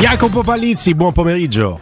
Jacopo Palizzi, buon pomeriggio.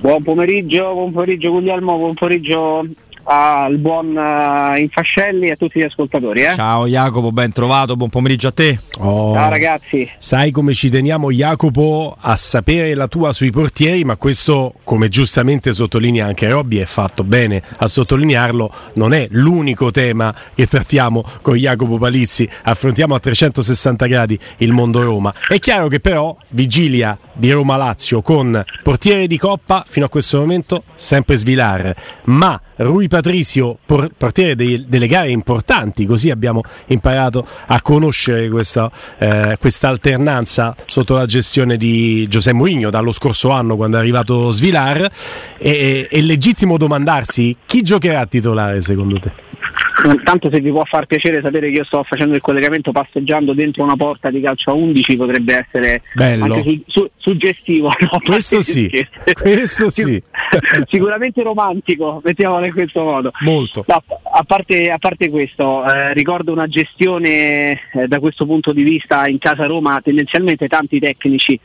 Buon pomeriggio, buon pomeriggio Guglielmo, buon pomeriggio al buon uh, Infascelli e a tutti gli ascoltatori. Eh? Ciao Jacopo, ben trovato, buon pomeriggio a te. Oh, Ciao ragazzi. Sai come ci teniamo Jacopo a sapere la tua sui portieri, ma questo come giustamente sottolinea anche Robby è fatto bene a sottolinearlo, non è l'unico tema che trattiamo con Jacopo Palizzi, affrontiamo a 360 gradi il mondo Roma. È chiaro che però vigilia di Roma Lazio con portiere di coppa fino a questo momento sempre Svilar, ma Rui Patricio, portiere dei, delle gare importanti, così abbiamo imparato a conoscere questa, eh, alternanza sotto la gestione di Giuseppe Mourinho dallo scorso anno quando è arrivato Svilar. È, è legittimo domandarsi chi giocherà a titolare secondo te? Tanto se vi può far piacere sapere che io sto facendo il collegamento passeggiando dentro una porta di calcio a 11 potrebbe essere su, su, suggestivo. No? Questo sì, questo sì. Sicuramente romantico, mettiamolo in questo modo. Molto. No, a, parte, a, parte, questo, eh, ricordo una gestione eh, da questo punto di vista in casa Roma, tendenzialmente tanti tecnici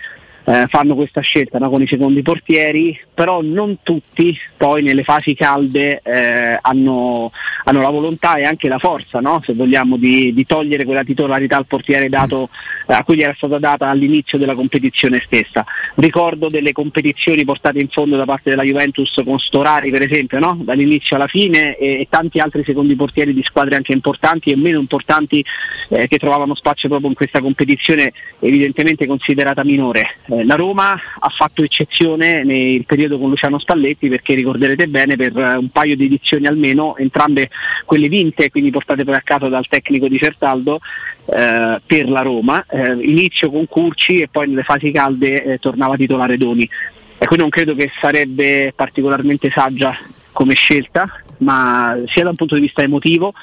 eh, fanno questa scelta no, con i secondi portieri, però non tutti poi nelle fasi calde eh, hanno, hanno, la volontà e anche la forza, no, se vogliamo, di, di, togliere quella titolarità al portiere dato, eh, a cui gli era stata data all'inizio della competizione stessa. Ricordo delle competizioni portate in fondo da parte della Juventus con Storari per esempio, no, dall'inizio alla fine e, e, tanti altri secondi portieri di squadre anche importanti e meno importanti eh, che trovavano spazio proprio in questa competizione evidentemente considerata minore eh, la Roma ha fatto eccezione nel periodo con Luciano Spalletti perché ricorderete bene per eh, un paio di edizioni almeno, entrambe quelle vinte, quindi portate poi a casa dal tecnico di Certaldo eh, per la Roma, eh, inizio con Curci e poi nelle fasi calde eh, tornava titolare Doni. E qui non credo che sarebbe particolarmente saggia come scelta, ma sia da un punto di vista emotivo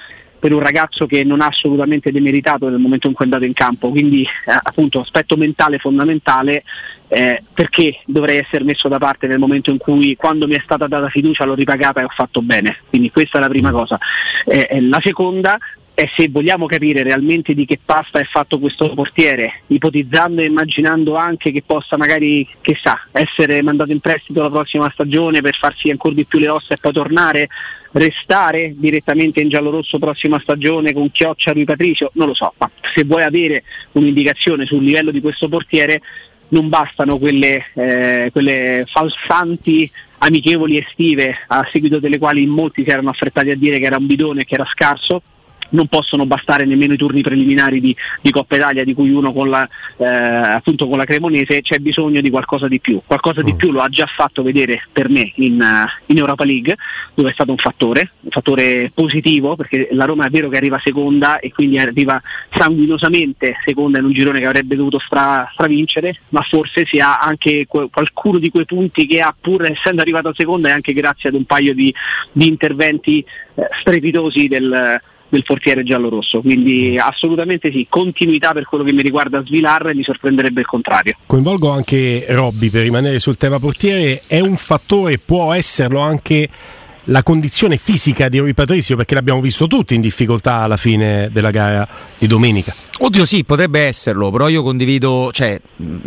per un ragazzo che non ha assolutamente demeritato nel momento in cui è andato in campo, quindi eh, appunto aspetto mentale fondamentale eh, perché dovrei essere messo da parte nel momento in cui quando mi è stata data fiducia l'ho ripagata e ho fatto bene, quindi questa è la prima cosa. Eh, la seconda è se vogliamo capire realmente di che pasta è fatto questo portiere, ipotizzando e immaginando anche che possa magari, che sa, essere mandato in prestito la prossima stagione per farsi ancora di più le ossa e poi tornare, restare direttamente in giallo-rosso prossima stagione con Chioccia Rui Patricio, non lo so, ma se vuoi avere un'indicazione sul livello di questo portiere non bastano quelle, eh, quelle falsanti amichevoli estive a seguito delle quali molti si erano affrettati a dire che era un bidone e che era scarso non possono bastare nemmeno i turni preliminari di, di Coppa Italia di cui uno con la, eh, appunto con la Cremonese c'è bisogno di qualcosa di più qualcosa di mm. più lo ha già fatto vedere per me in, uh, in, Europa League dove è stato un fattore un fattore positivo perché la Roma è vero che arriva seconda e quindi arriva sanguinosamente seconda in un girone che avrebbe dovuto stra, stravincere ma forse si ha anche qualcuno di quei punti che ha pur essendo arrivato a seconda e anche grazie ad un paio di, di interventi eh, strepitosi del del portiere giallo-rosso. Quindi assolutamente sì, continuità per quello che mi riguarda Svilar e mi sorprenderebbe il contrario. Coinvolgo anche Robby per rimanere sul tema portiere, è un fattore, può esserlo anche la condizione fisica di Rui Patricio perché l'abbiamo visto tutti in difficoltà alla fine della gara di domenica. Oddio sì, potrebbe esserlo, però io condivido, cioè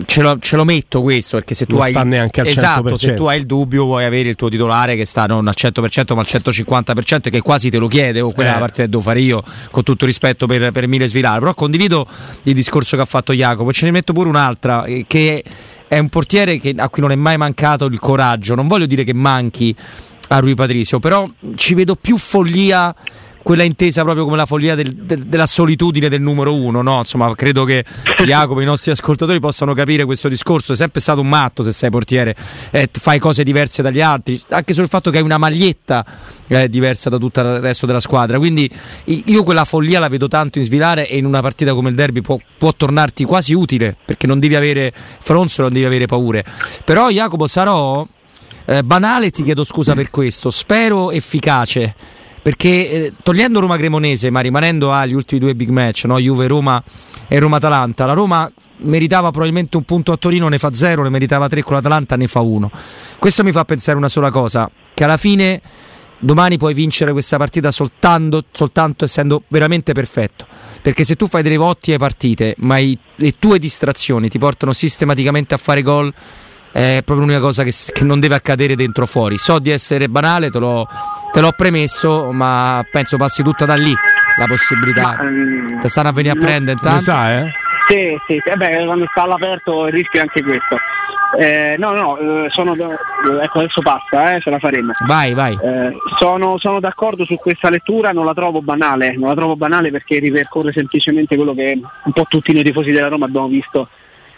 ce lo, ce lo metto questo perché se tu non hai sta neanche al esatto, 100%. se tu hai il dubbio vuoi avere il tuo titolare che sta non al 100% ma al 150% e che quasi te lo chiede o quella eh. parte che devo fare io con tutto rispetto per, per Mile Svilaro, però condivido il discorso che ha fatto Jacopo ce ne metto pure un'altra eh, che è un portiere che, a cui non è mai mancato il coraggio, non voglio dire che manchi a Rui Patricio, però ci vedo più follia quella intesa proprio come la follia del, del, della solitudine del numero uno, no? Insomma, credo che Jacopo, i nostri ascoltatori possano capire questo discorso. È sempre stato un matto se sei portiere, eh, fai cose diverse dagli altri, anche sul fatto che hai una maglietta eh, diversa da tutto il resto della squadra. Quindi io quella follia la vedo tanto in svilare e in una partita come il derby può, può tornarti quasi utile perché non devi avere fronzo, non devi avere paure. Però Jacopo sarò eh, banale, ti chiedo scusa per questo, spero efficace perché eh, togliendo Roma Cremonese ma rimanendo agli ultimi due big match, no? Juve Roma e Roma Atalanta, la Roma meritava probabilmente un punto a Torino, ne fa zero, ne meritava tre con l'Atalanta, ne fa uno. Questo mi fa pensare una sola cosa, che alla fine domani puoi vincere questa partita soltanto, soltanto essendo veramente perfetto. Perché se tu fai delle ottime partite, ma i, le tue distrazioni ti portano sistematicamente a fare gol, è proprio l'unica cosa che, che non deve accadere dentro o fuori. So di essere banale, te l'ho te l'ho premesso, ma penso passi tutta da lì la possibilità. Um, Te stanno a venire a prendere intanto. sa, eh? Sì, sì, eh beh, quando sta all'aperto il rischio è anche questo. Eh, no, no, eh, sono, ecco adesso passa, eh, ce la faremo. Vai, vai. Eh, sono, sono, d'accordo su questa lettura, non la trovo banale, non la trovo banale perché ripercorre semplicemente quello che un po' tutti noi tifosi della Roma abbiamo visto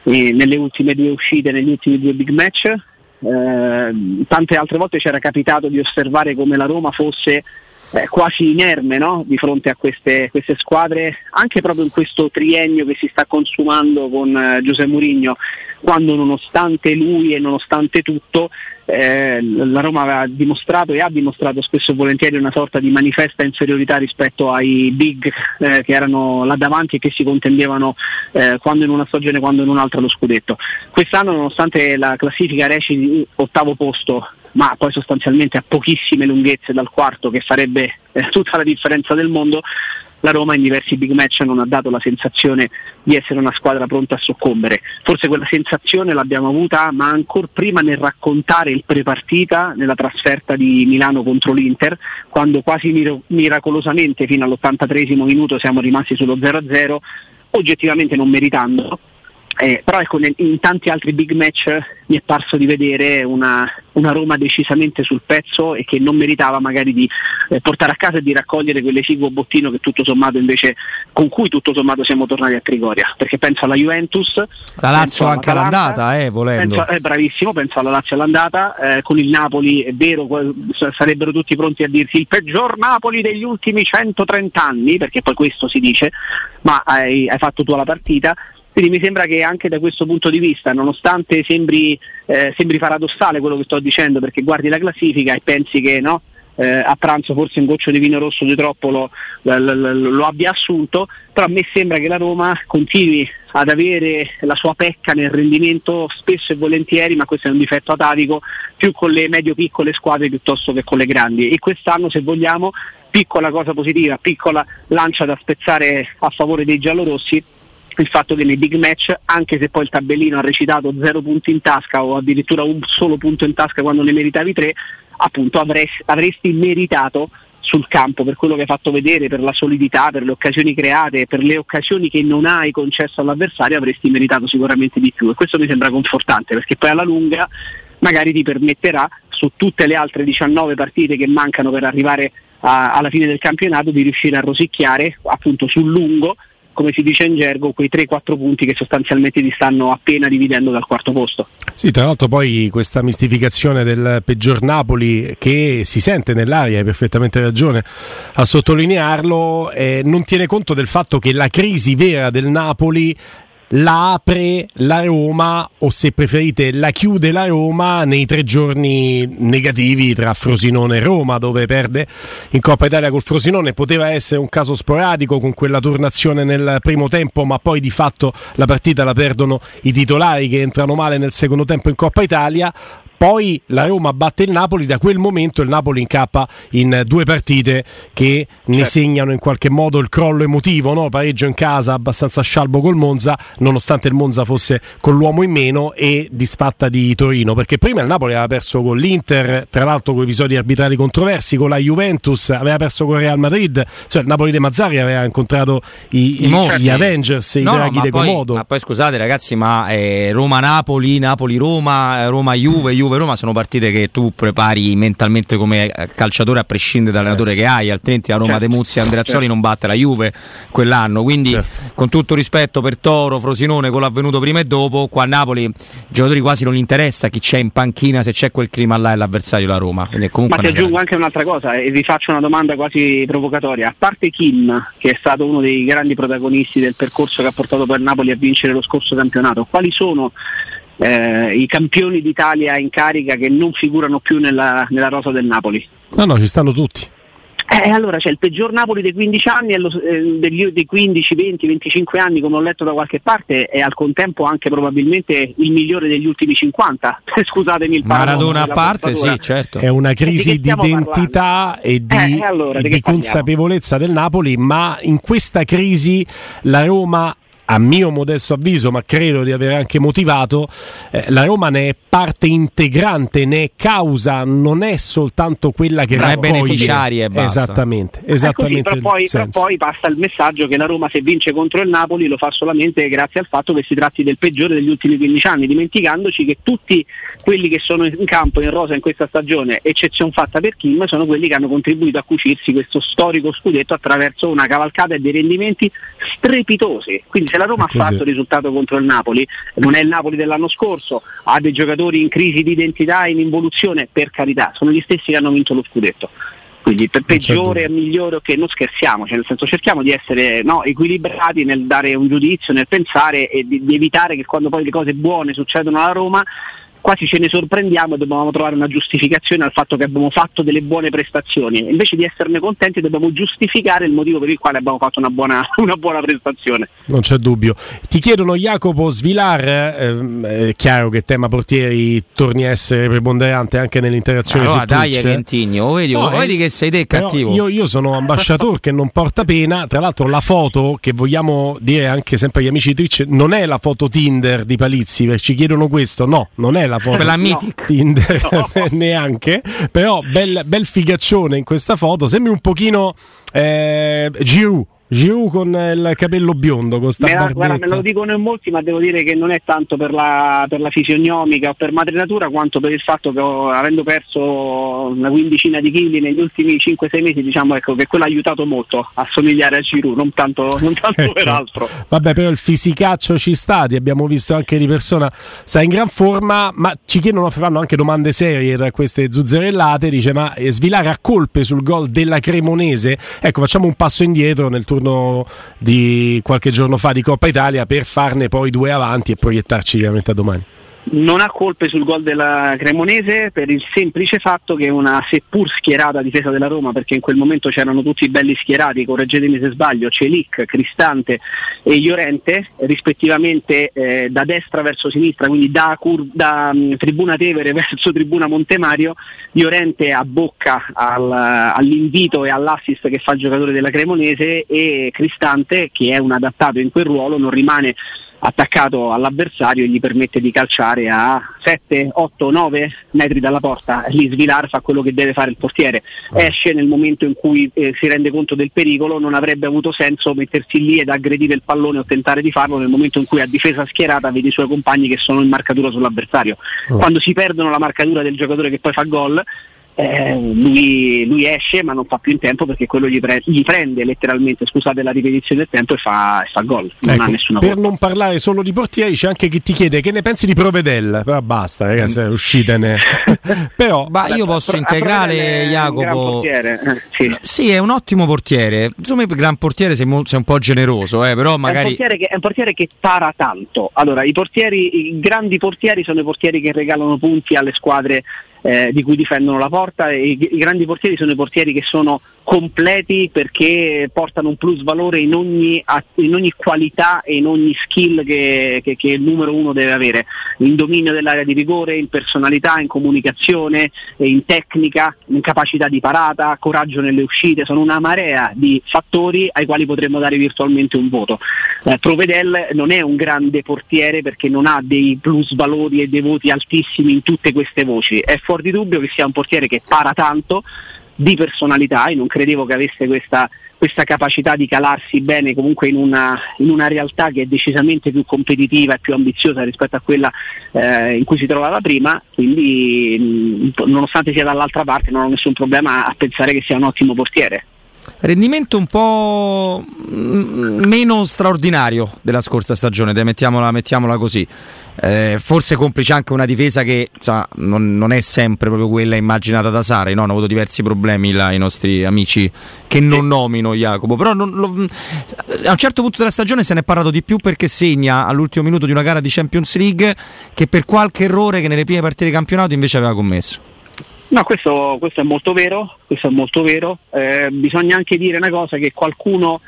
eh, nelle ultime due uscite, negli ultimi due big match, eh, tante altre volte c'era capitato di osservare come la Roma fosse eh, quasi inerme no? di fronte a queste, queste, squadre, anche proprio in questo triennio che si sta consumando con eh, Giuseppe Mourinho, quando nonostante lui e nonostante tutto eh, la Roma aveva dimostrato e ha dimostrato spesso e volentieri una sorta di manifesta inferiorità rispetto ai big eh, che erano là davanti e che si contendevano eh, quando in una stagione quando in un'altra lo scudetto. Quest'anno nonostante la classifica reciti ottavo posto ma poi sostanzialmente a pochissime lunghezze dal quarto che farebbe eh, tutta la differenza del mondo, la Roma in diversi big match non ha dato la sensazione di essere una squadra pronta a soccombere. Forse quella sensazione l'abbiamo avuta, ma ancora prima nel raccontare il prepartita nella trasferta di Milano contro l'Inter, quando quasi mir- miracolosamente fino all'83 minuto siamo rimasti sullo 0-0, oggettivamente non meritando eh, però ecco, nel, in tanti altri big match mi è parso di vedere una, una, Roma decisamente sul pezzo e che non meritava magari di eh, portare a casa e di raccogliere bottino che tutto sommato invece con cui tutto sommato siamo tornati a Trigoria. Perché penso alla Juventus, la Lazio anche all'andata, eh, volendo. Penso, eh, bravissimo, penso alla Lazio all'andata, eh, con il Napoli è vero, sarebbero tutti pronti a dirsi il peggior Napoli degli ultimi 130 anni, perché poi questo si dice, ma hai, hai fatto tu la partita quindi mi sembra che anche da questo punto di vista, nonostante sembri, eh, sembri paradossale quello che sto dicendo, perché guardi la classifica e pensi che no, eh, a pranzo forse un goccio di vino rosso di troppo lo, lo, lo, lo, abbia assunto, però a me sembra che la Roma continui ad avere la sua pecca nel rendimento spesso e volentieri, ma questo è un difetto atavico, più con le medio-piccole squadre piuttosto che con le grandi. E quest'anno se vogliamo, piccola cosa positiva, piccola lancia da spezzare a favore dei giallorossi, il fatto che nei big match, anche se poi il tabellino ha recitato zero punti in tasca o addirittura un solo punto in tasca quando ne meritavi tre, appunto avresti, avresti meritato sul campo per quello che hai fatto vedere, per la solidità, per le occasioni create, per le occasioni che non hai concesso all'avversario, avresti meritato sicuramente di più. E questo mi sembra confortante perché poi alla lunga magari ti permetterà su tutte le altre 19 partite che mancano per arrivare a, alla fine del campionato di riuscire a rosicchiare appunto sul lungo come si dice in gergo, quei 3-4 punti che sostanzialmente ti stanno appena dividendo dal quarto posto. Sì, tra l'altro poi questa mistificazione del peggior Napoli che si sente nell'aria, hai perfettamente ragione a sottolinearlo, eh, non tiene conto del fatto che la crisi vera del Napoli la apre la Roma o se preferite la chiude la Roma nei tre giorni negativi tra Frosinone e Roma dove perde in Coppa Italia col Frosinone. Poteva essere un caso sporadico con quella turnazione nel primo tempo ma poi di fatto la partita la perdono i titolari che entrano male nel secondo tempo in Coppa Italia poi la Roma batte il Napoli, da quel momento il Napoli incappa in due partite che ne certo. segnano in qualche modo il crollo emotivo, no? pareggio in casa abbastanza scialbo col Monza, nonostante il Monza fosse con l'uomo in meno e disfatta di Torino, perché prima il Napoli aveva perso con l'Inter, tra l'altro con episodi arbitrali controversi, con la Juventus, aveva perso con Real Madrid, cioè il Napoli dei Mazzari aveva incontrato i, I, i, gli Avengers, no, i draghi no, di Comodo. Ma poi scusate ragazzi, ma eh, Roma-Napoli, Napoli-Roma, Roma-Juve, Juve Juve-Roma sono partite che tu prepari mentalmente come calciatore a prescindere dall'allenatore eh che hai, altrimenti la Roma certo. De Muzzi e Andreazzoli certo. non batte la Juve quell'anno. Quindi certo. con tutto rispetto per Toro, Frosinone, quello avvenuto prima e dopo, qua a Napoli i giocatori quasi non gli interessa chi c'è in panchina, se c'è quel clima là è l'avversario la Roma. Ma ti aggiungo anche un'altra cosa e vi faccio una domanda quasi provocatoria. A parte Kim, che è stato uno dei grandi protagonisti del percorso che ha portato per Napoli a vincere lo scorso campionato, quali sono eh, i campioni d'Italia in carica che non figurano più nella, nella rosa del Napoli? No, no, ci stanno tutti. Eh, allora c'è il peggior Napoli dei 15 anni, lo, eh, degli, dei 15, 20, 25 anni, come ho letto da qualche parte, e al contempo anche probabilmente il migliore degli ultimi 50. Scusatemi il Maradona a parte, sì, certo. È una crisi di, di identità parlando? e di, eh, allora, di, di consapevolezza del Napoli, ma in questa crisi la Roma a mio modesto avviso, ma credo di aver anche motivato, eh, la Roma ne è parte integrante, ne è causa, non è soltanto quella che è beneficiaria e basta. Esattamente, esattamente così, però, poi, però, poi, passa il messaggio che la Roma se vince contro il Napoli lo fa solamente grazie al fatto che si tratti del peggiore degli ultimi 15 anni, dimenticandoci che tutti quelli che sono in campo in rosa in questa stagione, eccezione fatta per Kim, sono quelli che hanno contribuito a cucirsi questo storico scudetto attraverso una cavalcata e dei rendimenti strepitosi. Quindi se la Roma ha fatto il risultato contro il Napoli, non è il Napoli dell'anno scorso, ha dei giocatori in crisi di identità, in involuzione, per carità, sono gli stessi che hanno vinto lo scudetto. Quindi per peggiore e migliore, ok, non scherziamo, cioè nel senso cerchiamo di essere no, equilibrati nel dare un giudizio, nel pensare e di, di evitare che quando poi le cose buone succedono alla Roma quasi ce ne sorprendiamo e dobbiamo trovare una giustificazione al fatto che abbiamo fatto delle buone prestazioni. Invece di esserne contenti dobbiamo giustificare il motivo per il quale abbiamo fatto una buona, una buona prestazione. Non c'è dubbio. Ti chiedono Jacopo Svilar, ehm, è chiaro che tema portieri torni a essere preponderante anche nell'interazione allora, su dai Twitch. Gentigno, vedi, no, vedi che sei te cattivo. Io, io, sono ambasciatore che non porta pena, tra l'altro la foto che vogliamo dire anche sempre agli amici di Twitch non è la foto Tinder di Palizzi, perché ci chiedono questo, no, non è la foto. Quella Mythic Tinder no. neanche. Però bel, bel figaccione in questa foto. Sembri un pochino eh, Giroud Giroud con il capello biondo, con sta me, la, guarda, me lo dicono in molti, ma devo dire che non è tanto per la, per la fisionomica o per madrinatura quanto per il fatto che ho, avendo perso una quindicina di chili negli ultimi 5-6 mesi, diciamo ecco, che quello ha aiutato molto a somigliare a Giroud, non tanto, non tanto ecco. per altro. Vabbè, però il fisicaccio ci sta, ti abbiamo visto anche di persona, sta in gran forma, ma ci chiedono, fanno anche domande serie da queste zuzzerellate, dice ma eh, svilare a colpe sul gol della Cremonese? Ecco, facciamo un passo indietro nel turno turno di qualche giorno fa di Coppa Italia per farne poi due avanti e proiettarci veramente a domani non ha colpe sul gol della Cremonese per il semplice fatto che una seppur schierata difesa della Roma, perché in quel momento c'erano tutti belli schierati, correggetemi se sbaglio, Celic, Cristante e Iorente, rispettivamente eh, da destra verso sinistra, quindi da, cur- da um, Tribuna Tevere verso Tribuna Montemario, Iorente abbocca al, all'invito e all'assist che fa il giocatore della Cremonese e Cristante, che è un adattato in quel ruolo, non rimane attaccato all'avversario e gli permette di calciare a 7, 8, 9 metri dalla porta. Lì Svilar fa quello che deve fare il portiere, ah. esce nel momento in cui eh, si rende conto del pericolo, non avrebbe avuto senso mettersi lì ed aggredire il pallone o tentare di farlo nel momento in cui a difesa schierata vede i suoi compagni che sono in marcatura sull'avversario. Oh. Quando si perdono la marcatura del giocatore che poi fa gol, eh, lui, lui, esce ma non fa più in tempo perché quello gli, pre- gli prende letteralmente, scusate la ripetizione del tempo e fa, e fa gol. Non ecco, ha nessuna per non parlare solo di portieri c'è anche chi ti chiede che ne pensi di Provedel, però basta ragazzi, mm. uscitene. però, ma io posso integrare Jacopo. Eh, sì. sì. è un ottimo portiere. Insomma, il gran portiere sei, mo- sei un po' generoso, eh, però magari... È un, che, è un, portiere che, para tanto. Allora, i portieri, i grandi portieri sono i portieri che regalano punti alle squadre eh, di cui difendono la porta. I, i, grandi portieri sono i portieri che sono completi perché portano un plus valore in ogni, in ogni qualità e in ogni skill che, che, che, il numero uno deve avere, in dominio dell'area di rigore, in personalità, in comunicazione, in tecnica, in capacità di parata, coraggio nelle uscite, sono una marea di fattori ai quali potremmo dare virtualmente un voto. Eh, Provedel non è un grande portiere perché non ha dei plus valori e dei voti altissimi in tutte queste voci, è fuori di dubbio che sia un portiere che para tanto, di personalità e non credevo che avesse questa, questa capacità di calarsi bene comunque in una, in una, realtà che è decisamente più competitiva e più ambiziosa rispetto a quella eh, in cui si trovava prima, quindi mh, nonostante sia dall'altra parte non ho nessun problema a pensare che sia un ottimo portiere. Rendimento un po' meno straordinario della scorsa stagione, mettiamola, mettiamola così. Eh, forse complice anche una difesa che insomma, non, non, è sempre proprio quella immaginata da Sari. No? Hanno avuto diversi problemi là, i nostri amici che non nomino Jacopo. Però non, lo, a un certo punto della stagione se ne è parlato di più perché segna all'ultimo minuto di una gara di Champions League che per qualche errore che nelle prime partite di campionato invece aveva commesso. No, questo, questo, è molto vero, questo è molto vero. Eh, bisogna anche dire una cosa che qualcuno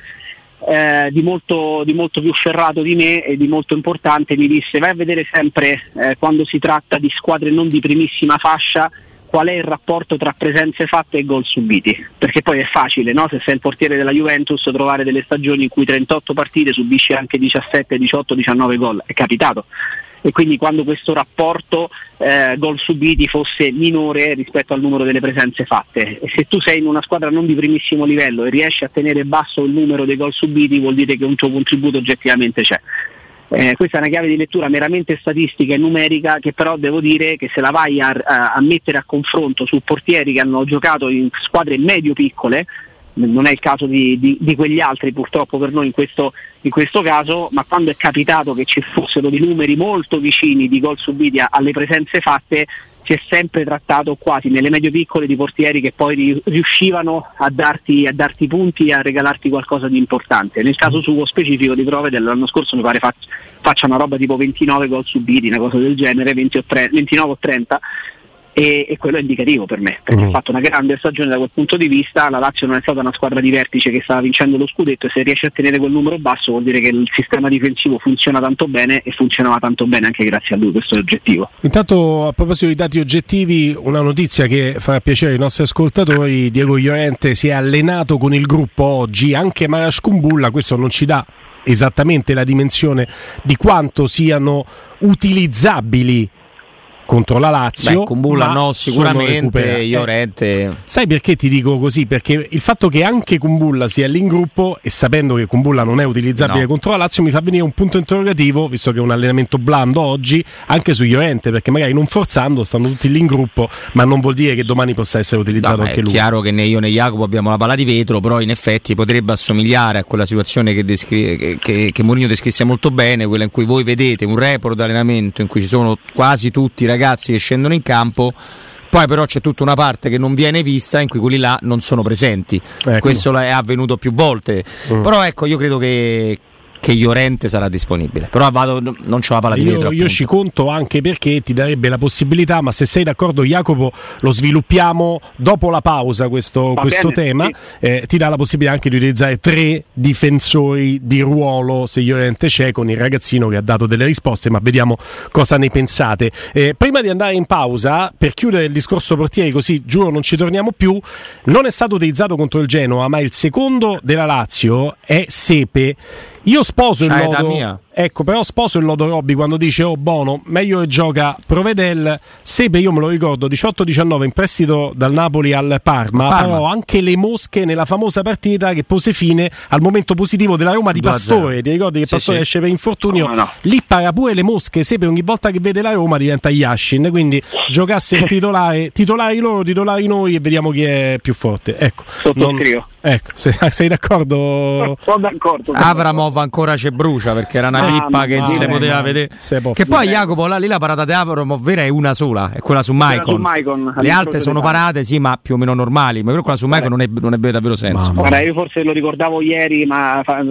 eh, di, molto, di, molto, più ferrato di me e di molto importante mi disse vai a vedere sempre eh, quando si tratta di squadre non di primissima fascia qual è il rapporto tra presenze fatte e gol subiti, perché poi è facile, no? se sei il portiere della Juventus, trovare delle stagioni in cui 38 partite subisci anche 17, 18, 19 gol, è capitato e quindi quando questo rapporto eh, gol subiti fosse minore rispetto al numero delle presenze fatte. E se tu sei in una squadra non di primissimo livello e riesci a tenere basso il numero dei gol subiti vuol dire che un tuo contributo oggettivamente c'è. Eh, questa è una chiave di lettura meramente statistica e numerica che però devo dire che se la vai a, a, a mettere a confronto su portieri che hanno giocato in squadre medio-piccole, non è il caso di, di, di, quegli altri purtroppo per noi in questo, in questo, caso, ma quando è capitato che ci fossero dei numeri molto vicini di gol subiti alle presenze fatte, si è sempre trattato quasi nelle medio piccole di portieri che poi riuscivano a darti, a darti punti e a regalarti qualcosa di importante. Nel caso suo specifico di prove dell'anno scorso mi pare faccia, una roba tipo 29 gol subiti, una cosa del genere, 20 o 30, 29 o 30 e, e, quello è indicativo per me perché mm. ha fatto una grande stagione da quel punto di vista la Lazio non è stata una squadra di vertice che stava vincendo lo scudetto e se riesce a tenere quel numero basso vuol dire che il sistema difensivo funziona tanto bene e funzionava tanto bene anche grazie a lui questo è l'oggettivo intanto a proposito di dati oggettivi una notizia che farà piacere ai nostri ascoltatori Diego Llorente si è allenato con il gruppo oggi anche Marash Kumbulla questo non ci dà esattamente la dimensione di quanto siano utilizzabili contro la Lazio. Beh, con Bulla no, sicuramente Iorente. Sai perché ti dico così? Perché il fatto che anche Kumbulla sia lì in gruppo e sapendo che Kumbulla non è utilizzabile no. contro la Lazio mi fa venire un punto interrogativo, visto che è un allenamento blando oggi, anche su Iorente, perché magari non forzando stanno tutti lì in gruppo, ma non vuol dire che domani possa essere utilizzato no, anche lui. È chiaro che né io né Jacopo abbiamo la palla di vetro, però in effetti potrebbe assomigliare a quella situazione che, descri- che, che, che Mourinho descrisse molto bene, quella in cui voi vedete un report di allenamento in cui ci sono quasi tutti i ragazzi ragazzi che scendono in campo. Poi però c'è tutta una parte che non viene vista in cui quelli là non sono presenti. Ecco. Questo è avvenuto più volte. Mm. Però ecco, io credo che, che Iorente sarà disponibile. Però vado, non c'ho la palla di vetro. Io, io ci conto anche perché ti darebbe la possibilità, ma se sei d'accordo Jacopo lo sviluppiamo dopo la pausa questo, questo tema, sì. eh, ti dà la possibilità anche di utilizzare tre difensori di ruolo se Iorente c'è con il ragazzino che ha dato delle risposte, ma vediamo cosa ne pensate. Eh, prima di andare in pausa, per chiudere il discorso portieri così giuro non ci torniamo più, non è stato utilizzato contro il Genoa, ma il secondo della Lazio è Sepe io sposo il lodo. Mia. Ecco, però sposo il lodo Robby quando dice oh Bono, meglio che gioca Provedel. Sepe, io me lo ricordo, 18-19 in prestito dal Napoli al Parma, Parma, però anche le mosche nella famosa partita che pose fine al momento positivo della Roma di Pastore. Ti ricordi che sì, Pastore sì. esce per infortunio? Oh, no. Lì para pure le mosche, Sepe ogni volta che vede la Roma diventa Yashin, quindi giocasse il titolare, titolari loro, titolari noi e vediamo chi è più forte. Ecco. Non, ecco, sei d'accordo? Sono d'accordo. Avramov ancora c'è brucia perché era una pippa che si poteva vedere. Che poi Jacopo, là, lì la parata di Avramov vera è una sola, è quella su Maicon. Le altre sono parate, sì, ma più o meno normali. Ma quella su Maicon non, non ebbe davvero senso. Guarda, io forse lo ricordavo ieri, ma fa,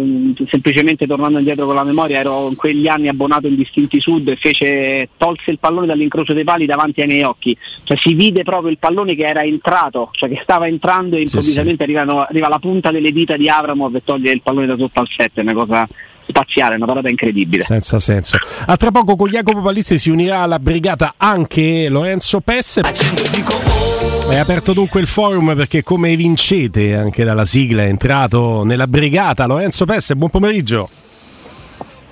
semplicemente tornando indietro con la memoria, ero in quegli anni abbonato in Distinti Sud e fece, tolse il pallone dall'incrocio dei pali davanti ai miei occhi. Cioè si vide proprio il pallone che era entrato, cioè che stava entrando e improvvisamente sì, sì. Arrivano, arriva la punta delle dita di Avramov e toglie il pallone da sotto al 7, una cosa spaziale, una parata incredibile. Senza senso. A tra poco con Jacopo Palizzi si unirà alla brigata anche Lorenzo Pesse. È aperto dunque il forum perché come vincete anche dalla sigla è entrato nella brigata Lorenzo Pesse, buon pomeriggio.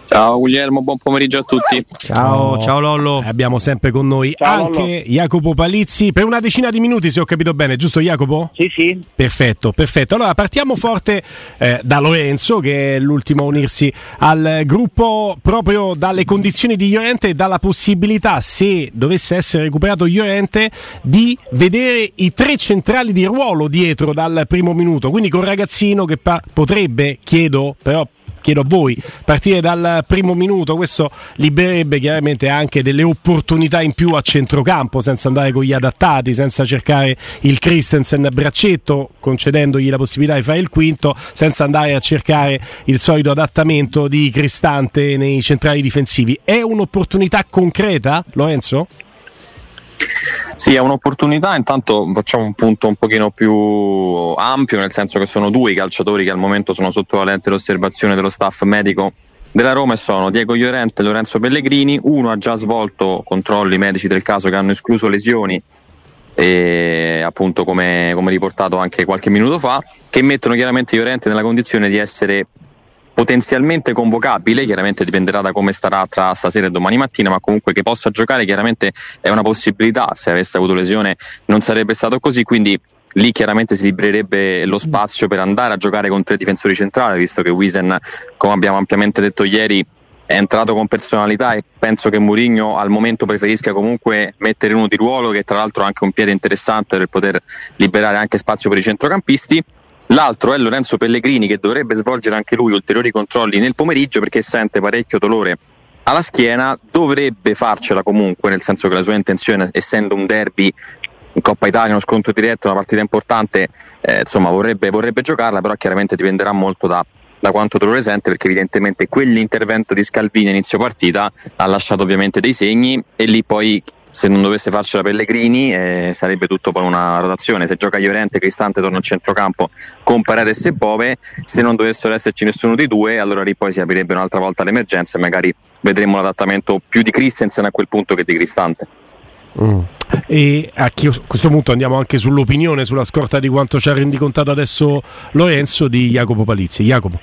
Ciao Guglielmo, buon pomeriggio a tutti. Ciao, ciao, Lollo. Abbiamo sempre con noi ciao, anche Lollo. Jacopo Palizzi per una decina di minuti, se ho capito bene, giusto Jacopo? Sì, sì. Perfetto, perfetto. Allora partiamo forte eh, da Lorenzo, che è l'ultimo a unirsi al gruppo proprio dalle condizioni di Llorente e dalla possibilità, se dovesse essere recuperato Llorente, di vedere i tre centrali di ruolo dietro dal primo minuto. Quindi con un ragazzino che pa- potrebbe, chiedo, però chiedo a voi, partire dal primo minuto, questo libererebbe chiaramente anche delle opportunità in più a centrocampo, senza andare con gli adattati, senza cercare il Christensen a braccetto, concedendogli la possibilità di fare il quinto, senza andare a cercare il solito adattamento di Cristante nei centrali difensivi. È un'opportunità concreta, Lorenzo? Sì, è un'opportunità, intanto facciamo un punto un pochino più ampio, nel senso che sono due i calciatori che al momento sono sotto la lente d'osservazione dello staff medico della Roma e sono Diego Llorente e Lorenzo Pellegrini, uno ha già svolto controlli medici del caso che hanno escluso lesioni e appunto come, come riportato anche qualche minuto fa, che mettono chiaramente Llorente nella condizione di essere potenzialmente convocabile, chiaramente dipenderà da come starà tra stasera e domani mattina, ma comunque che possa giocare chiaramente è una possibilità, se avesse avuto lesione non sarebbe stato così, quindi lì chiaramente si libererebbe lo spazio per andare a giocare con tre difensori centrali, visto che Wisen, come abbiamo ampiamente detto ieri, è entrato con personalità e penso che Mourinho al momento preferisca comunque mettere uno di ruolo che tra l'altro ha anche un piede interessante per poter liberare anche spazio per i centrocampisti L'altro è Lorenzo Pellegrini che dovrebbe svolgere anche lui ulteriori controlli nel pomeriggio perché sente parecchio dolore alla schiena, dovrebbe farcela comunque, nel senso che la sua intenzione, essendo un derby in Coppa Italia, uno scontro diretto, una partita importante, eh, insomma vorrebbe, vorrebbe, giocarla, però chiaramente dipenderà molto da, da quanto dolore sente perché evidentemente quell'intervento di Scalvini a inizio partita ha lasciato ovviamente dei segni e lì poi se non dovesse farcela Pellegrini eh, sarebbe tutto poi una rotazione se gioca Llorente Cristante torna a centrocampo con Paredes e Bove se non dovessero esserci nessuno dei due allora lì poi si aprirebbe un'altra volta l'emergenza e magari vedremo l'adattamento più di Christensen a quel punto che di Cristante mm. E a, questo punto andiamo anche sull'opinione, sulla scorta di quanto ci ha rendicontato adesso Lorenzo di Jacopo Palizzi. Jacopo.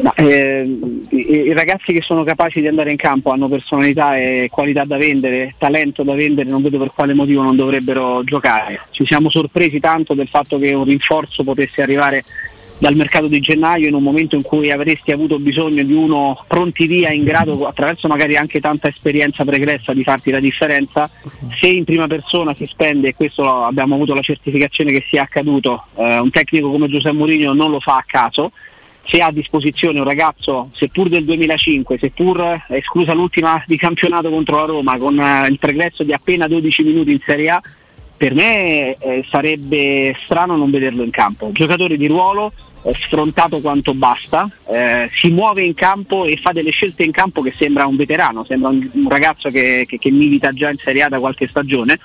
No, eh, i, i, ragazzi che sono capaci di andare in campo hanno personalità e qualità da vendere, talento da vendere, non vedo per quale motivo non dovrebbero giocare. Ci siamo sorpresi tanto del fatto che un rinforzo potesse arrivare dal mercato di gennaio in un momento in cui avresti avuto bisogno di uno pronti via in grado attraverso magari anche tanta esperienza pregressa di farti la differenza se in prima persona si spende e questo abbiamo avuto la certificazione che sia accaduto eh, un tecnico come Giuseppe Mourinho non lo fa a caso se ha a disposizione un ragazzo, seppur del 2005, seppur esclusa l'ultima di campionato contro la Roma, con uh, il pregresso di appena 12 minuti in Serie A, per me eh, sarebbe strano non vederlo in campo. Giocatore di ruolo, eh, sfrontato quanto basta, eh, si muove in campo e fa delle scelte in campo che sembra un veterano, sembra un, un ragazzo che, che, che milita già in Serie A da qualche stagione.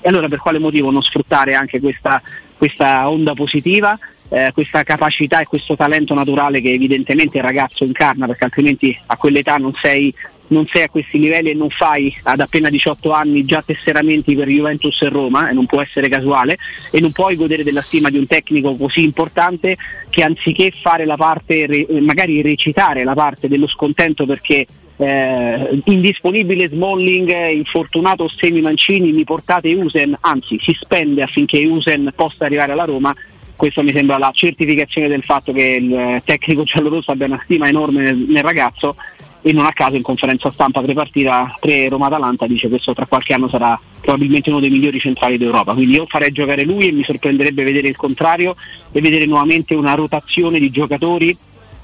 E allora per quale motivo non sfruttare anche questa, questa onda positiva? Eh, questa capacità e questo talento naturale che evidentemente il ragazzo incarna perché altrimenti a quell'età non sei, non sei a questi livelli e non fai ad appena 18 anni già tesseramenti per Juventus e Roma e non può essere casuale e non puoi godere della stima di un tecnico così importante che anziché fare la parte, magari recitare la parte dello scontento perché eh, indisponibile Smalling, infortunato Semi Mancini, mi portate Usen, anzi si spende affinché Usen possa arrivare alla Roma questa mi sembra la certificazione del fatto che il tecnico giallorosso abbia una stima enorme nel, nel ragazzo e non a caso in conferenza stampa pre-partita pre-Roma-Atalanta dice che questo tra qualche anno sarà probabilmente uno dei migliori centrali d'Europa. Quindi io farei giocare lui e mi sorprenderebbe vedere il contrario e vedere nuovamente una rotazione di giocatori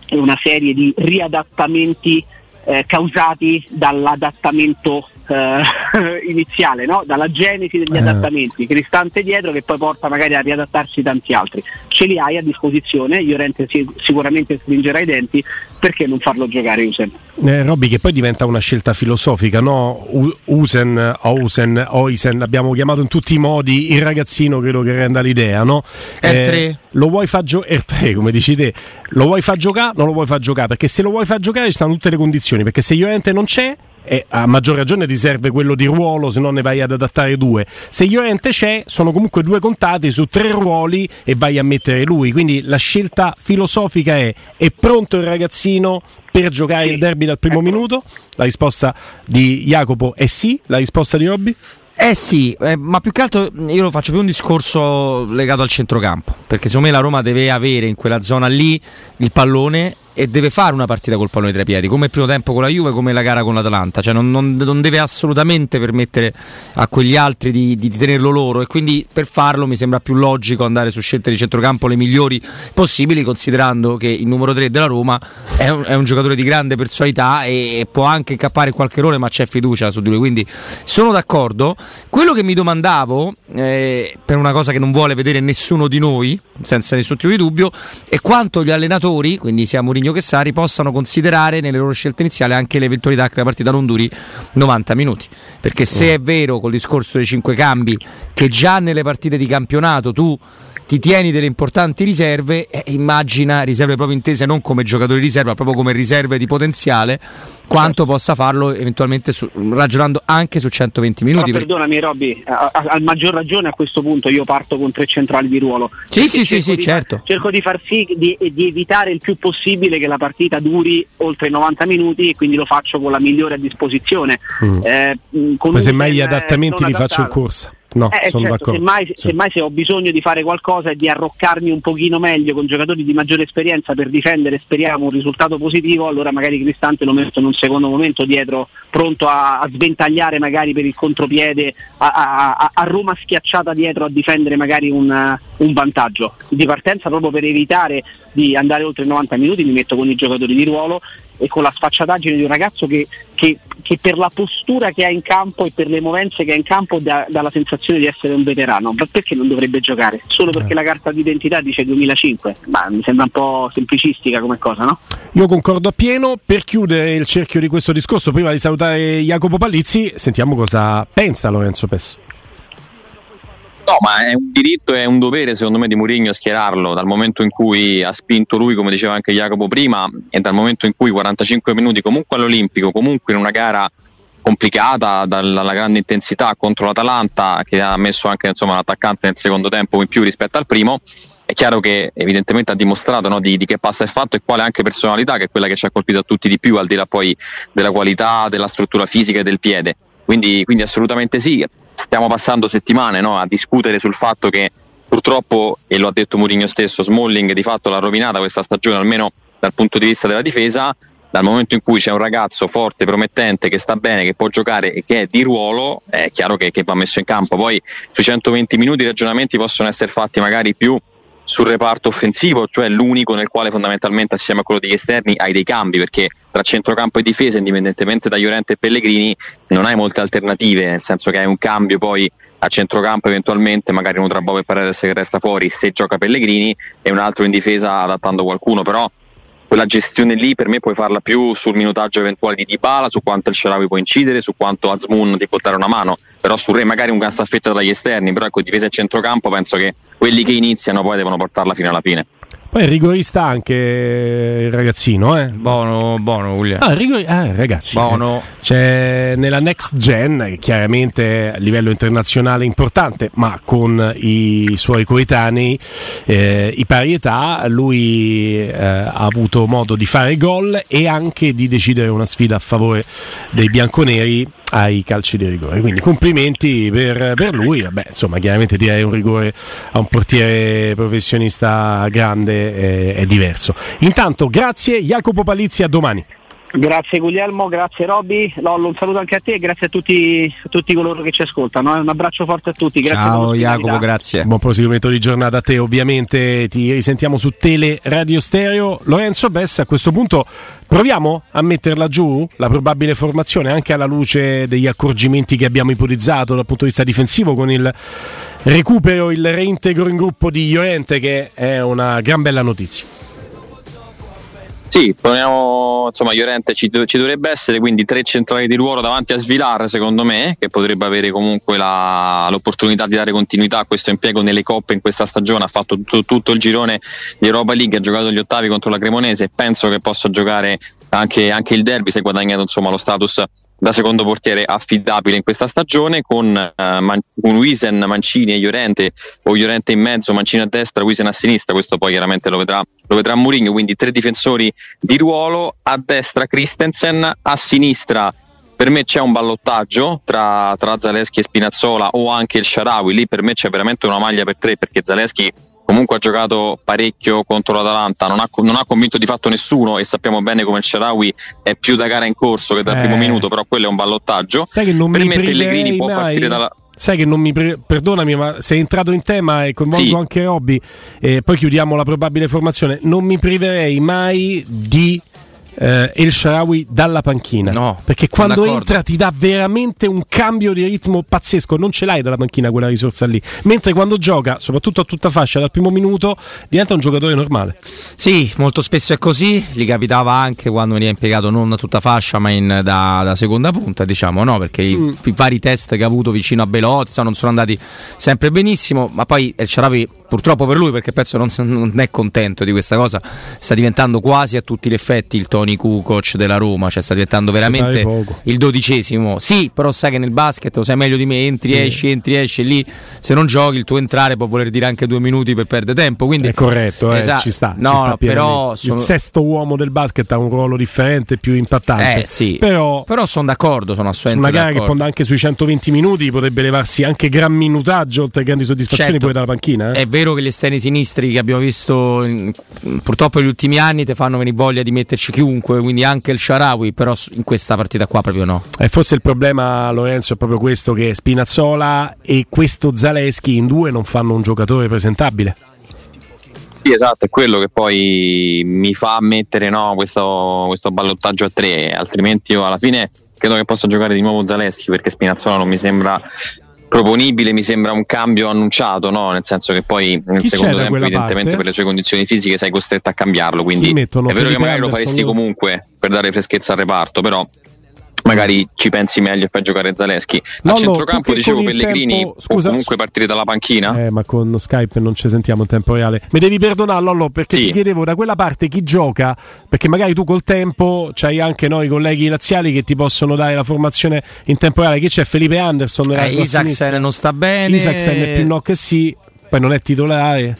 e una serie di riadattamenti eh, causati dall'adattamento eh, iniziale, no? dalla genesi degli eh. adattamenti, Cristante dietro che poi porta magari a riadattarsi tanti altri. Ce li hai a disposizione, Llorente sicuramente stringerà i denti, perché non farlo giocare Usen? Eh, Robby, che poi diventa una scelta filosofica, no? Usen, Osen, Oisen, abbiamo chiamato in tutti i modi il ragazzino, credo che renda l'idea, no? R3. lo vuoi far giocare, R3 come dici te, lo vuoi far giocare? Non lo vuoi far giocare, perché se lo vuoi far giocare ci stanno tutte le condizioni, perché se Llorente non c'è e a maggior ragione ti serve quello di ruolo se non ne vai ad adattare due. Se Llorente c'è, sono comunque due contati su tre ruoli e vai a mettere lui. Quindi la scelta filosofica è: è pronto il ragazzino per giocare il derby dal primo minuto? La risposta di Jacopo è sì, la risposta di Robby? Eh sì, eh, ma più che altro io lo faccio più un discorso legato al centrocampo, perché secondo me la Roma deve avere in quella zona lì il pallone e deve fare una partita col pallone tra i piedi, come il primo tempo con la Juve, come la gara con l'Atalanta, cioè non, non, non deve assolutamente permettere a quegli altri di, di, tenerlo loro e quindi per farlo mi sembra più logico andare su scelte di centrocampo le migliori possibili, considerando che il numero 3 della Roma è un, è un giocatore di grande personalità e, e può anche incappare qualche errore, ma c'è fiducia su di lui, quindi sono d'accordo. Quello che mi domandavo, eh, per una cosa che non vuole vedere nessuno di noi, senza nessun tipo di dubbio, è quanto gli allenatori, quindi sia Mourinho che Sari, possano considerare nelle loro scelte iniziali anche l'eventualità che la partita non duri 90 minuti. Perché sì. se è vero col discorso dei cinque cambi che già nelle partite di campionato tu ti tieni delle importanti riserve, eh, immagina riserve proprio intese non come giocatori di riserva, proprio come riserve di potenziale, quanto possa farlo eventualmente su, ragionando anche su 120 minuti. Però perdonami Robby, a, a, a, maggior ragione a questo punto io parto con tre centrali di ruolo. Sì, sì, sì, sì, certo. cerco di far sì di, di, evitare il più possibile che la partita duri oltre 90 minuti e quindi lo faccio con la migliore a disposizione. Mm. Eh, con se mai gli adattamenti li faccio in corsa. No, eh, sono certo, d'accordo. Semmai, sì. semmai se ho bisogno di fare qualcosa e di arroccarmi un pochino meglio con giocatori di maggiore esperienza per difendere, speriamo, un risultato positivo, allora magari Cristante lo metto in un secondo momento dietro, pronto a, a sventagliare magari per il contropiede, a, a, a, Roma schiacciata dietro a difendere magari un, un vantaggio. Di partenza proprio per evitare di andare oltre i 90 minuti mi metto con i giocatori di ruolo e con la sfacciataggine di un ragazzo che, che, che, per la postura che ha in campo e per le movenze che ha in campo dà, dà, la sensazione di essere un veterano. Ma perché non dovrebbe giocare? Solo perché eh. la carta d'identità dice 2005? Ma mi sembra un po' semplicistica come cosa, no? Io concordo appieno. Per chiudere il cerchio di questo discorso, prima di salutare Jacopo Palizzi, sentiamo cosa pensa Lorenzo Pesso. No, ma è un diritto e un dovere secondo me di Mourinho schierarlo. Dal momento in cui ha spinto lui, come diceva anche Jacopo prima, e dal momento in cui 45 minuti comunque all'Olimpico, comunque in una gara complicata dalla grande intensità contro l'Atalanta che ha messo anche insomma, l'attaccante nel secondo tempo in più rispetto al primo è chiaro che evidentemente ha dimostrato no, di, di, che pasta è fatto e quale anche personalità che è quella che ci ha colpito a tutti di più al di là poi della qualità della struttura fisica e del piede. Quindi, quindi assolutamente sì stiamo passando settimane no, a discutere sul fatto che purtroppo, e lo ha detto Mourinho stesso, Smalling di fatto l'ha rovinata questa stagione, almeno dal punto di vista della difesa. Dal momento in cui c'è un ragazzo forte, promettente, che sta bene, che può giocare e che è di ruolo, è chiaro che, che va messo in campo. Poi sui 120 minuti i ragionamenti possono essere fatti magari più sul reparto offensivo, cioè l'unico nel quale fondamentalmente assieme a quello degli esterni hai dei cambi, perché tra centrocampo e difesa, indipendentemente da Llorente e Pellegrini, non hai molte alternative, nel senso che hai un cambio poi a centrocampo eventualmente, magari uno tra Bob e Paredes che resta fuori se gioca Pellegrini e un altro in difesa adattando qualcuno, però quella gestione lì per me puoi farla più sul minutaggio eventuale di Dybala, su quanto il Sharawi può incidere, su quanto Azmoun ti può dare una mano, però su Re magari un staffetta dagli esterni, però ecco difesa e centrocampo penso che quelli che iniziano poi devono portarla fino alla fine. Poi è rigorista anche il ragazzino, eh? Buono, buono, Giulia. Ah, rigor- ah, ragazzi. Buono. Eh, c'è nella next gen, che chiaramente a livello internazionale importante, ma con i suoi coetanei, eh, i pari età, lui eh, ha avuto modo di fare gol e anche di decidere una sfida a favore dei bianconeri ai calci di rigore. Quindi complimenti per, per lui. Vabbè, insomma, chiaramente direi un rigore a un portiere professionista grande è, è diverso. Intanto, grazie Jacopo Palizzi, a domani. Grazie Guglielmo, grazie Robby, Lollo un saluto anche a te e grazie a tutti, a tutti coloro che ci ascoltano. Eh. Un abbraccio forte a tutti. Grazie Ciao Jacopo, grazie. Buon proseguimento di giornata a te, ovviamente ti risentiamo su Tele Radio Stereo. Lorenzo Bessa, a questo punto proviamo a metterla giù, la probabile formazione, anche alla luce degli accorgimenti che abbiamo ipotizzato dal punto di vista difensivo con il recupero, il reintegro in gruppo di Llorente che è una gran bella notizia. Sì, proviamo, insomma, Llorente ci, ci, dovrebbe essere quindi tre centrali di ruolo davanti a Svilar, secondo me, che potrebbe avere comunque la, l'opportunità di dare continuità a questo impiego nelle coppe in questa stagione. Ha fatto tutto, tutto il girone di Europa League, ha giocato gli ottavi contro la Cremonese penso che possa giocare anche, anche il derby se guadagnato insomma, lo status da secondo portiere affidabile in questa stagione con, eh, Wisen, Mancini e Llorente o Llorente in mezzo, Mancini a destra, Wisen a sinistra, questo poi chiaramente lo vedrà, lo vedrà Mourinho, quindi tre difensori di ruolo, a destra Christensen, a sinistra per me c'è un ballottaggio tra, tra Zaleschi e Spinazzola o anche il Sharawi, lì per me c'è veramente una maglia per tre perché Zaleschi comunque ha giocato parecchio contro l'Atalanta, non ha, non ha, convinto di fatto nessuno e sappiamo bene come il Sharawi è più da gara in corso che dal eh. primo minuto, però quello è un ballottaggio. Sai che non per me Pellegrini può mai. partire dalla... Sai che non mi pre- perdonami, ma sei entrato in tema e coinvolgo sì. anche Robby, e poi chiudiamo la probabile formazione. Non mi priverei mai di eh, El Sharawi dalla panchina. No, perché quando entra ti dà veramente un cambio di ritmo pazzesco. Non ce l'hai dalla panchina quella risorsa lì. Mentre quando gioca, soprattutto a tutta fascia dal primo minuto, diventa un giocatore normale. Sì, molto spesso è così. Gli capitava anche quando veniva impiegato non a tutta fascia, ma in, da, da, seconda punta, diciamo, no? Perché mm. i, i, vari test che ha avuto vicino a Belotti non sono andati sempre benissimo. Ma poi El Sharawi purtroppo per lui perché penso non, non, è contento di questa cosa sta diventando quasi a tutti gli effetti il Tony Kukoc della Roma cioè sta diventando veramente il dodicesimo sì però sai che nel basket lo sai meglio di me entri sì. esci entri esci lì se non giochi il tuo entrare può voler dire anche due minuti per perdere tempo quindi è corretto eh, esatto. ci sta, no, ci sta però sono... il sesto uomo del basket ha un ruolo differente più impattante eh, sì. però, però sono d'accordo sono assolutamente una gara che ponda anche sui 120 minuti potrebbe levarsi anche gran minutaggio oltre a grandi soddisfazioni certo. poi dalla panchina eh? è vero che gli esterni sinistri che abbiamo visto in, purtroppo negli ultimi anni ti fanno venire voglia di metterci chiunque, quindi anche il Sharawi, però in questa partita qua proprio no. E forse il problema Lorenzo è proprio questo che Spinazzola e questo Zaleschi in due non fanno un giocatore presentabile. Sì, esatto, è quello che poi mi fa mettere no, questo, questo ballottaggio a tre, altrimenti io alla fine credo che possa giocare di nuovo Zaleschi perché Spinazzola non mi sembra proponibile mi sembra un cambio annunciato, no? nel senso che poi nel Chi secondo tempo evidentemente parte? per le sue condizioni fisiche sei costretto a cambiarlo, quindi è vero Felipe che magari lo faresti comunque per dare freschezza al reparto, però magari ci pensi meglio e fai giocare Zaleschi. A centrocampo dicevo Pellegrini tempo, scusa, comunque partire dalla panchina. Eh, ma con Skype non ci sentiamo in tempo reale. Mi devi perdonare Lollo perché sì. ti chiedevo da quella parte chi gioca, perché magari tu col tempo c'hai anche noi colleghi laziali che ti possono dare la formazione in tempo reale. Chi c'è? Felipe Anderson eh, Isaacsen non sta bene. Isaacsen è più no che sì, poi non è titolare.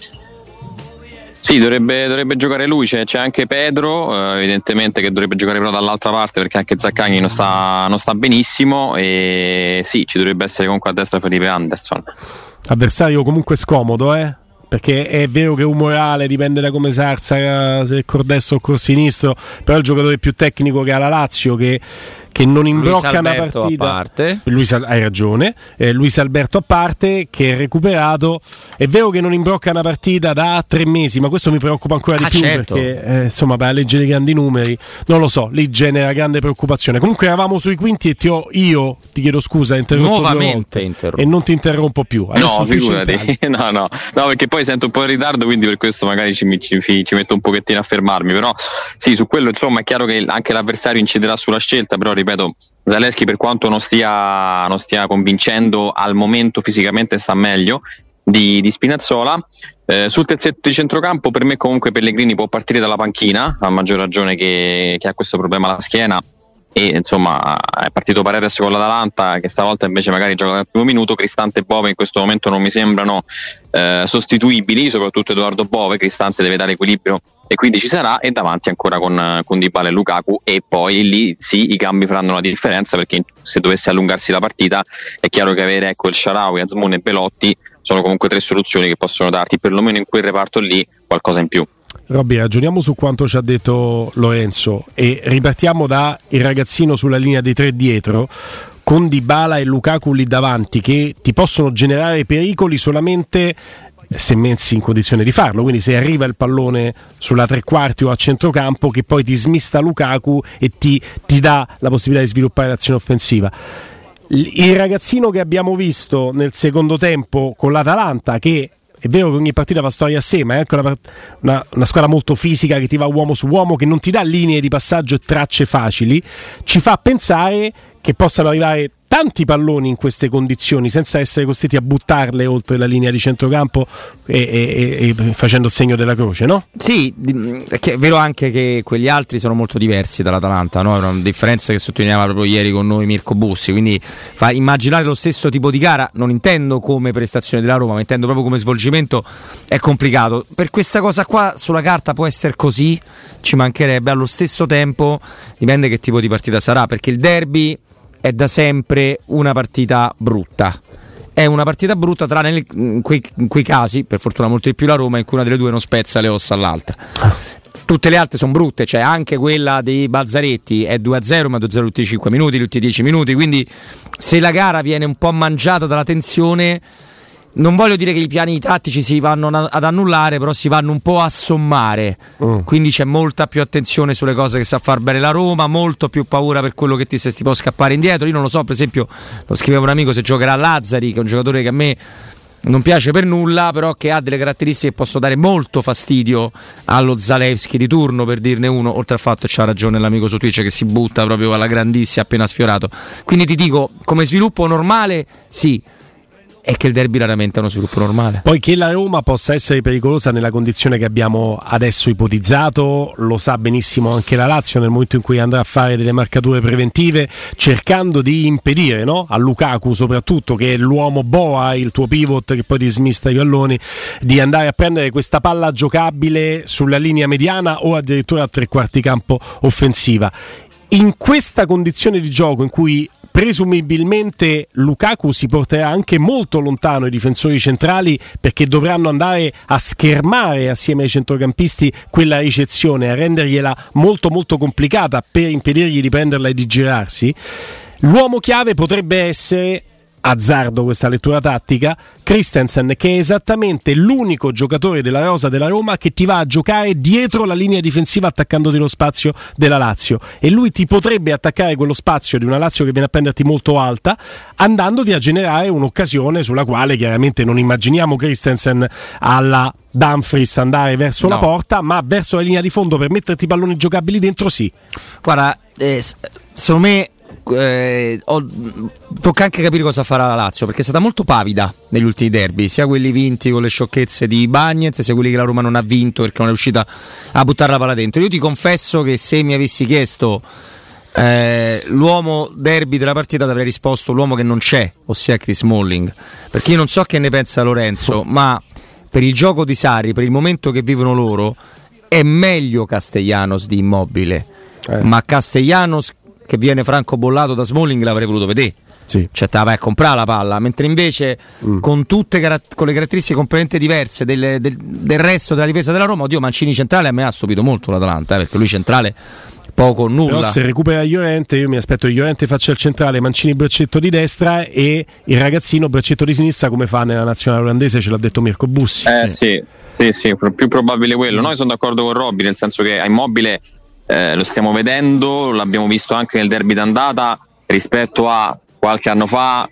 Sì, dovrebbe, dovrebbe, giocare lui, c'è, c'è anche Pedro, eh, evidentemente che dovrebbe giocare però dall'altra parte perché anche Zaccagni non sta, non sta, benissimo e sì, ci dovrebbe essere comunque a destra Felipe Anderson. Avversario comunque scomodo, eh? Perché è vero che un morale dipende da come sarza, se è cor destro o cor sinistro, però è il giocatore più tecnico che ha la Lazio che che non imbrocca una partita. A parte. Luis, hai ragione, eh, Luis Alberto a parte che è recuperato. È vero che non imbrocca una partita da tre mesi, ma questo mi preoccupa ancora di ah, più certo. perché eh, insomma, per la legge dei grandi numeri, non lo so, lì genera grande preoccupazione. Comunque eravamo sui quinti e ti ho, io ti chiedo scusa, interrotto nuovamente e non ti interrompo più. Adesso no, figurati, no, no, no, perché poi sento un po' in ritardo, quindi per questo magari ci, ci, ci metto un pochettino a fermarmi. Però sì, su quello insomma è chiaro che anche l'avversario inciderà sulla scelta, però ripeto, Zaleschi per quanto non stia, non stia convincendo al momento fisicamente sta meglio di, di Spinazzola. Eh, sul terzetto di centrocampo per me comunque Pellegrini può partire dalla panchina, a maggior ragione che, che ha questo problema alla schiena e insomma è partito Paredes con l'Atalanta che stavolta invece magari gioca al primo minuto. Cristante e Bove in questo momento non mi sembrano eh, sostituibili soprattutto Edoardo Bove. Cristante deve dare equilibrio e quindi ci sarà e davanti ancora con, con Dybala e Lukaku. E poi lì sì i cambi faranno la differenza perché se dovesse allungarsi la partita è chiaro che avere ecco, il Sharawi, Azmoun e Belotti sono comunque tre soluzioni che possono darti perlomeno in quel reparto lì qualcosa in più Robby, ragioniamo su quanto ci ha detto Lorenzo e ripartiamo da il ragazzino sulla linea dei tre dietro con Dybala e Lukaku lì davanti che ti possono generare pericoli solamente se messi in condizione di farlo. Quindi se arriva il pallone sulla tre quarti o a centrocampo che poi ti smista Lukaku e ti, ti dà la possibilità di sviluppare l'azione offensiva. Il ragazzino che abbiamo visto nel secondo tempo con l'Atalanta che è vero che ogni partita fa storia a sé, ma è anche una, una, una, squadra molto fisica che ti va uomo su uomo, che non ti dà linee di passaggio e tracce facili, ci fa pensare che possano arrivare tanti palloni in queste condizioni senza essere costretti a buttarle oltre la linea di centrocampo e, e, e facendo il segno della croce, no? Sì, è vero anche che quegli altri sono molto diversi dall'Atalanta, no? una differenza che sottolineava proprio ieri con noi Mirko Bussi, quindi fa immaginare lo stesso tipo di gara, non intendo come prestazione della Roma, ma intendo proprio come svolgimento, è complicato. Per questa cosa qua sulla carta può essere così, ci mancherebbe, allo stesso tempo dipende che tipo di partita sarà, perché il derby è da sempre una partita brutta. È una partita brutta tranne in quei, in quei casi, per fortuna molto di più la Roma, in cui una delle due non spezza le ossa all'altra tutte le altre sono brutte, cioè anche quella dei Balzaretti è 2-0, ma 2-0 tutti i 5 minuti, tutti i 10 minuti, quindi se la gara viene un po' mangiata dalla tensione non voglio dire che i piani tattici si vanno ad annullare, però si vanno un po' a sommare. Mm. Quindi c'è molta più attenzione sulle cose che sa far bene la Roma, molto più paura per quello che ti, se ti può scappare indietro. Io non lo so, per esempio, lo scriveva un amico se giocherà Lazzari, che è un giocatore che a me non piace per nulla, però che ha delle caratteristiche che possono dare molto fastidio allo Zalewski di turno, per dirne uno, oltre al fatto che c'ha ragione l'amico su Twitch che si butta proprio alla grandissima appena sfiorato. Quindi ti dico, come sviluppo normale, sì è che il derby raramente è uno sviluppo normale. Poi che la Roma possa essere pericolosa nella condizione che abbiamo adesso ipotizzato, lo sa benissimo anche la Lazio nel momento in cui andrà a fare delle marcature preventive, cercando di impedire no? a Lukaku soprattutto, che è l'uomo boa, il tuo pivot che poi ti smista i palloni, di andare a prendere questa palla giocabile sulla linea mediana o addirittura a tre quarti campo offensiva. In questa condizione di gioco in cui presumibilmente Lukaku si porterà anche molto lontano i difensori centrali perché dovranno andare a schermare assieme ai centrocampisti quella ricezione, a rendergliela molto molto complicata per impedirgli di prenderla e di girarsi. L'uomo chiave potrebbe essere azzardo questa lettura tattica, Christensen che è esattamente l'unico giocatore della rosa della Roma che ti va a giocare dietro la linea difensiva attaccandoti lo spazio della Lazio e lui ti potrebbe attaccare quello spazio di una Lazio che viene a prenderti molto alta andandoti a generare un'occasione sulla quale chiaramente non immaginiamo Christensen alla Dumfries andare verso no. la porta ma verso la linea di fondo per metterti i palloni giocabili dentro sì. Guarda, eh, secondo me eh, ho, tocca anche capire cosa farà la Lazio perché è stata molto pavida negli ultimi derby, sia quelli vinti con le sciocchezze di Bagnez, sia quelli che la Roma non ha vinto perché non è riuscita a buttare la palla dentro. Io ti confesso che se mi avessi chiesto eh, l'uomo derby della partita ti avrei risposto l'uomo che non c'è, ossia Chris Molling, perché io non so che ne pensa Lorenzo, ma per il gioco di Sari, per il momento che vivono loro, è meglio Castellanos di Immobile. Eh. Ma Castellanos che viene franco bollato da Smalling l'avrei voluto vedere. Sì. Cioè, te la vai a comprare la palla, mentre invece mm. con tutte con le caratteristiche completamente diverse del, del, del, resto della difesa della Roma, oddio, Mancini centrale a me ha stupito molto l'Atalanta, eh, perché lui centrale poco o nulla. Però se recupera Llorente, io mi aspetto che Llorente faccia il centrale, Mancini braccetto di destra e il ragazzino braccetto di sinistra come fa nella nazionale olandese, ce l'ha detto Mirko Bussi. Eh sì, sì, sì, sì più probabile quello. Noi sono d'accordo con Robby, nel senso che a Immobile eh, lo stiamo vedendo, l'abbiamo visto anche nel derby d'andata rispetto a qualche anno fa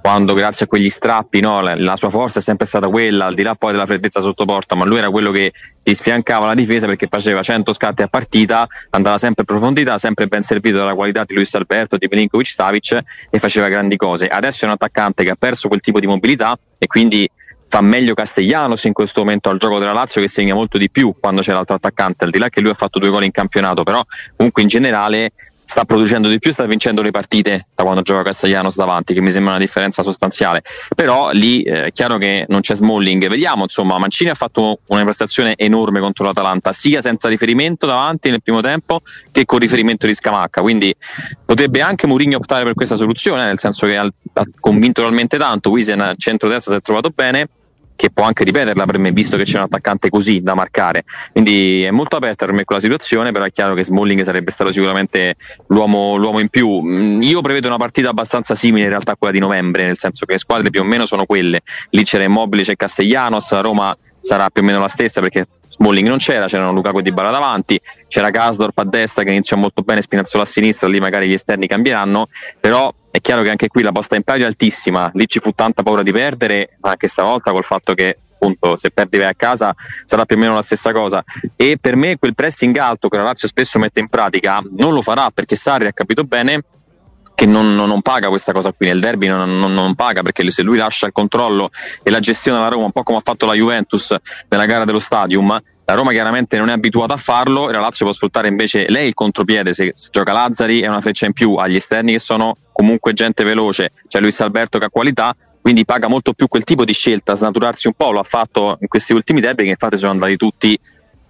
quando grazie a quegli strappi no, la, la, sua forza è sempre stata quella, al di là poi della freddezza sotto porta, ma lui era quello che ti sfiancava la difesa perché faceva 100 scatti a partita, andava sempre in profondità, sempre ben servito dalla qualità di Luis Alberto, di Milinkovic Savic e faceva grandi cose. Adesso è un attaccante che ha perso quel tipo di mobilità e quindi fa meglio Castellanos in questo momento al gioco della Lazio che segna molto di più quando c'è l'altro attaccante, al di là che lui ha fatto due gol in campionato, però comunque in generale sta producendo di più, sta vincendo le partite da quando gioca Castellanos davanti, che mi sembra una differenza sostanziale. Però lì eh, è chiaro che non c'è Smalling. Vediamo, insomma, Mancini ha fatto una prestazione enorme contro l'Atalanta, sia senza riferimento davanti nel primo tempo che con riferimento di Scamacca. Quindi potrebbe anche Mourinho optare per questa soluzione, nel senso che ha, convinto talmente tanto, Wisen centro-destra si è trovato bene che può anche ripeterla per me, visto che c'è un attaccante così da marcare. Quindi è molto aperta per me quella situazione, però è chiaro che Smalling sarebbe stato sicuramente l'uomo, l'uomo, in più. Mm, io prevedo una partita abbastanza simile in realtà a quella di novembre, nel senso che le squadre più o meno sono quelle. Lì c'era Immobile, c'è Castellanos, la Roma sarà più o meno la stessa perché Smalling non c'era, c'erano Lukaku e Dybala davanti, c'era Kasdorp a destra che iniziò molto bene, Spinazzola a sinistra, lì magari gli esterni cambieranno, però è chiaro che anche qui la posta in palio è altissima, lì ci fu tanta paura di perdere, anche stavolta col fatto che appunto se perdi vai a casa sarà più o meno la stessa cosa. E per me quel pressing alto che la Lazio spesso mette in pratica non lo farà perché Sarri ha capito bene che non, non, non, paga questa cosa qui nel derby non, non, paga perché se lui lascia il controllo e la gestione alla Roma un po' come ha fatto la Juventus nella gara dello Stadium la Roma chiaramente non è abituata a farlo e la Lazio può sfruttare invece lei il contropiede se, se gioca Lazzari è una freccia in più agli esterni che sono comunque gente veloce c'è cioè Luis Alberto che ha qualità quindi paga molto più quel tipo di scelta snaturarsi un po' lo ha fatto in questi ultimi derby che infatti sono andati tutti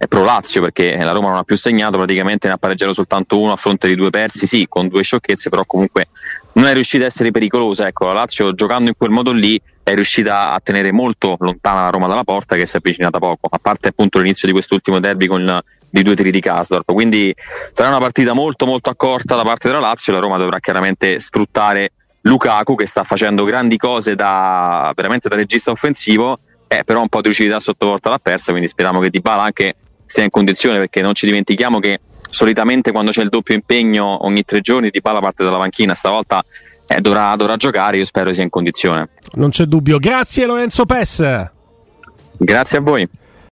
pro Lazio perché la Roma non ha più segnato, praticamente ne ha pareggiato soltanto uno a fronte di due persi, sì, con due sciocchezze, però comunque non è riuscita a essere pericolosa. Ecco, la Lazio giocando in quel modo lì è riuscita a tenere molto lontana la Roma dalla porta che si è avvicinata poco, a parte appunto l'inizio di quest'ultimo derby con i due tiri di Kasdorp. Quindi sarà una partita molto molto accorta da parte della Lazio, la Roma dovrà chiaramente sfruttare Lukaku che sta facendo grandi cose da veramente da regista offensivo, eh, però un po' di lucidità sottovolta l'ha persa, quindi speriamo che Di Bala anche sia in condizione perché non ci dimentichiamo che solitamente quando c'è il doppio impegno ogni tre giorni Di Bala parte dalla panchina, stavolta eh, dovrà, dovrà giocare, io spero sia in condizione. Non c'è dubbio, grazie Lorenzo Pes. Grazie a voi.